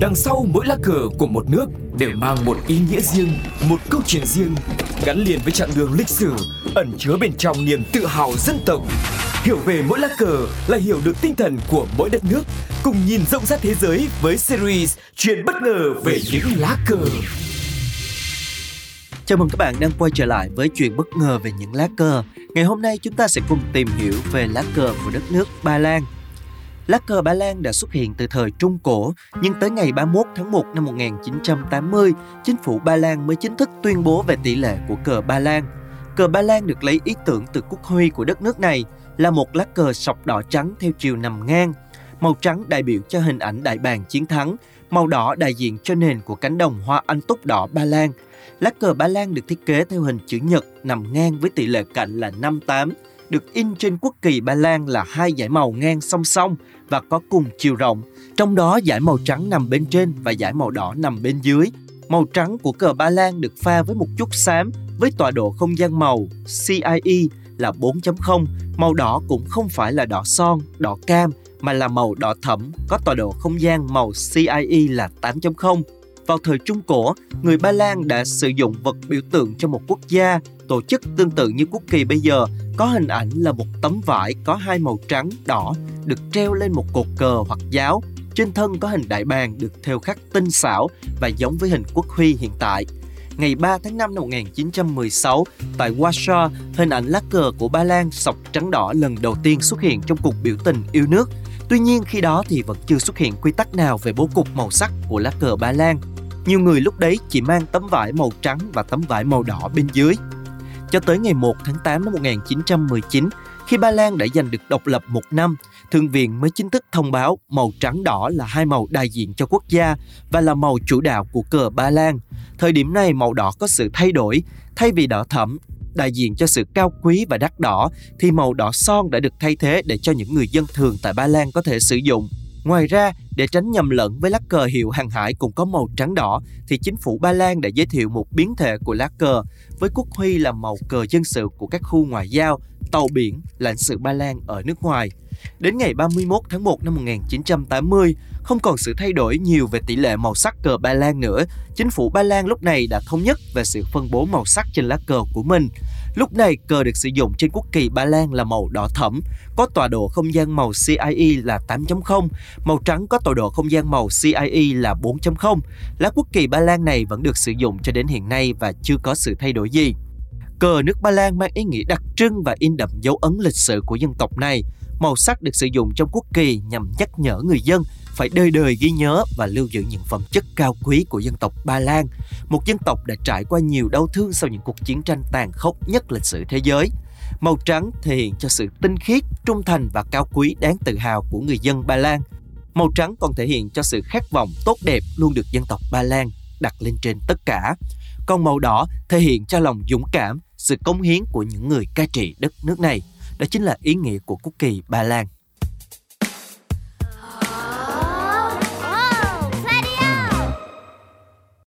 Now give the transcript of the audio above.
Đằng sau mỗi lá cờ của một nước đều mang một ý nghĩa riêng, một câu chuyện riêng, gắn liền với chặng đường lịch sử, ẩn chứa bên trong niềm tự hào dân tộc. Hiểu về mỗi lá cờ là hiểu được tinh thần của mỗi đất nước, cùng nhìn rộng rãi thế giới với series Chuyện bất ngờ về những lá cờ. Chào mừng các bạn đang quay trở lại với chuyện bất ngờ về những lá cờ. Ngày hôm nay chúng ta sẽ cùng tìm hiểu về lá cờ của đất nước Ba Lan. Lá cờ Ba Lan đã xuất hiện từ thời Trung Cổ, nhưng tới ngày 31 tháng 1 năm 1980, chính phủ Ba Lan mới chính thức tuyên bố về tỷ lệ của cờ Ba Lan. Cờ Ba Lan được lấy ý tưởng từ quốc huy của đất nước này, là một lá cờ sọc đỏ trắng theo chiều nằm ngang. Màu trắng đại biểu cho hình ảnh đại bàng chiến thắng, màu đỏ đại diện cho nền của cánh đồng hoa anh túc đỏ Ba Lan. Lá cờ Ba Lan được thiết kế theo hình chữ nhật nằm ngang với tỷ lệ cạnh là 58, được in trên quốc kỳ Ba Lan là hai dải màu ngang song song và có cùng chiều rộng. Trong đó dải màu trắng nằm bên trên và dải màu đỏ nằm bên dưới. Màu trắng của cờ Ba Lan được pha với một chút xám với tọa độ không gian màu CIE là 4.0. Màu đỏ cũng không phải là đỏ son, đỏ cam mà là màu đỏ thẫm có tọa độ không gian màu CIE là 8.0. Vào thời Trung Cổ, người Ba Lan đã sử dụng vật biểu tượng cho một quốc gia, tổ chức tương tự như quốc kỳ bây giờ, có hình ảnh là một tấm vải có hai màu trắng, đỏ, được treo lên một cột cờ hoặc giáo. Trên thân có hình đại bàng được theo khắc tinh xảo và giống với hình quốc huy hiện tại. Ngày 3 tháng 5 năm 1916, tại Warsaw, hình ảnh lá cờ của Ba Lan sọc trắng đỏ lần đầu tiên xuất hiện trong cuộc biểu tình yêu nước. Tuy nhiên khi đó thì vẫn chưa xuất hiện quy tắc nào về bố cục màu sắc của lá cờ Ba Lan. Nhiều người lúc đấy chỉ mang tấm vải màu trắng và tấm vải màu đỏ bên dưới. Cho tới ngày 1 tháng 8 năm 1919, khi Ba Lan đã giành được độc lập một năm, Thượng viện mới chính thức thông báo màu trắng đỏ là hai màu đại diện cho quốc gia và là màu chủ đạo của cờ Ba Lan. Thời điểm này màu đỏ có sự thay đổi, thay vì đỏ thẫm đại diện cho sự cao quý và đắt đỏ thì màu đỏ son đã được thay thế để cho những người dân thường tại Ba Lan có thể sử dụng. Ngoài ra, để tránh nhầm lẫn với lá cờ hiệu hàng hải cũng có màu trắng đỏ, thì chính phủ Ba Lan đã giới thiệu một biến thể của lá cờ với quốc huy là màu cờ dân sự của các khu ngoại giao, tàu biển, lãnh sự Ba Lan ở nước ngoài. Đến ngày 31 tháng 1 năm 1980, không còn sự thay đổi nhiều về tỷ lệ màu sắc cờ Ba Lan nữa. Chính phủ Ba Lan lúc này đã thống nhất về sự phân bố màu sắc trên lá cờ của mình. Lúc này, cờ được sử dụng trên quốc kỳ Ba Lan là màu đỏ thẫm, có tọa độ không gian màu CIE là 8.0, màu trắng có tọa độ không gian màu CIE là 4.0. Lá quốc kỳ Ba Lan này vẫn được sử dụng cho đến hiện nay và chưa có sự thay đổi gì. Cờ nước Ba Lan mang ý nghĩa đặc trưng và in đậm dấu ấn lịch sử của dân tộc này. Màu sắc được sử dụng trong quốc kỳ nhằm nhắc nhở người dân phải đời đời ghi nhớ và lưu giữ những phẩm chất cao quý của dân tộc Ba Lan, một dân tộc đã trải qua nhiều đau thương sau những cuộc chiến tranh tàn khốc nhất lịch sử thế giới. Màu trắng thể hiện cho sự tinh khiết, trung thành và cao quý đáng tự hào của người dân Ba Lan. Màu trắng còn thể hiện cho sự khát vọng tốt đẹp luôn được dân tộc Ba Lan đặt lên trên tất cả. Còn màu đỏ thể hiện cho lòng dũng cảm, sự cống hiến của những người cai trị đất nước này. Đó chính là ý nghĩa của quốc kỳ Ba Lan.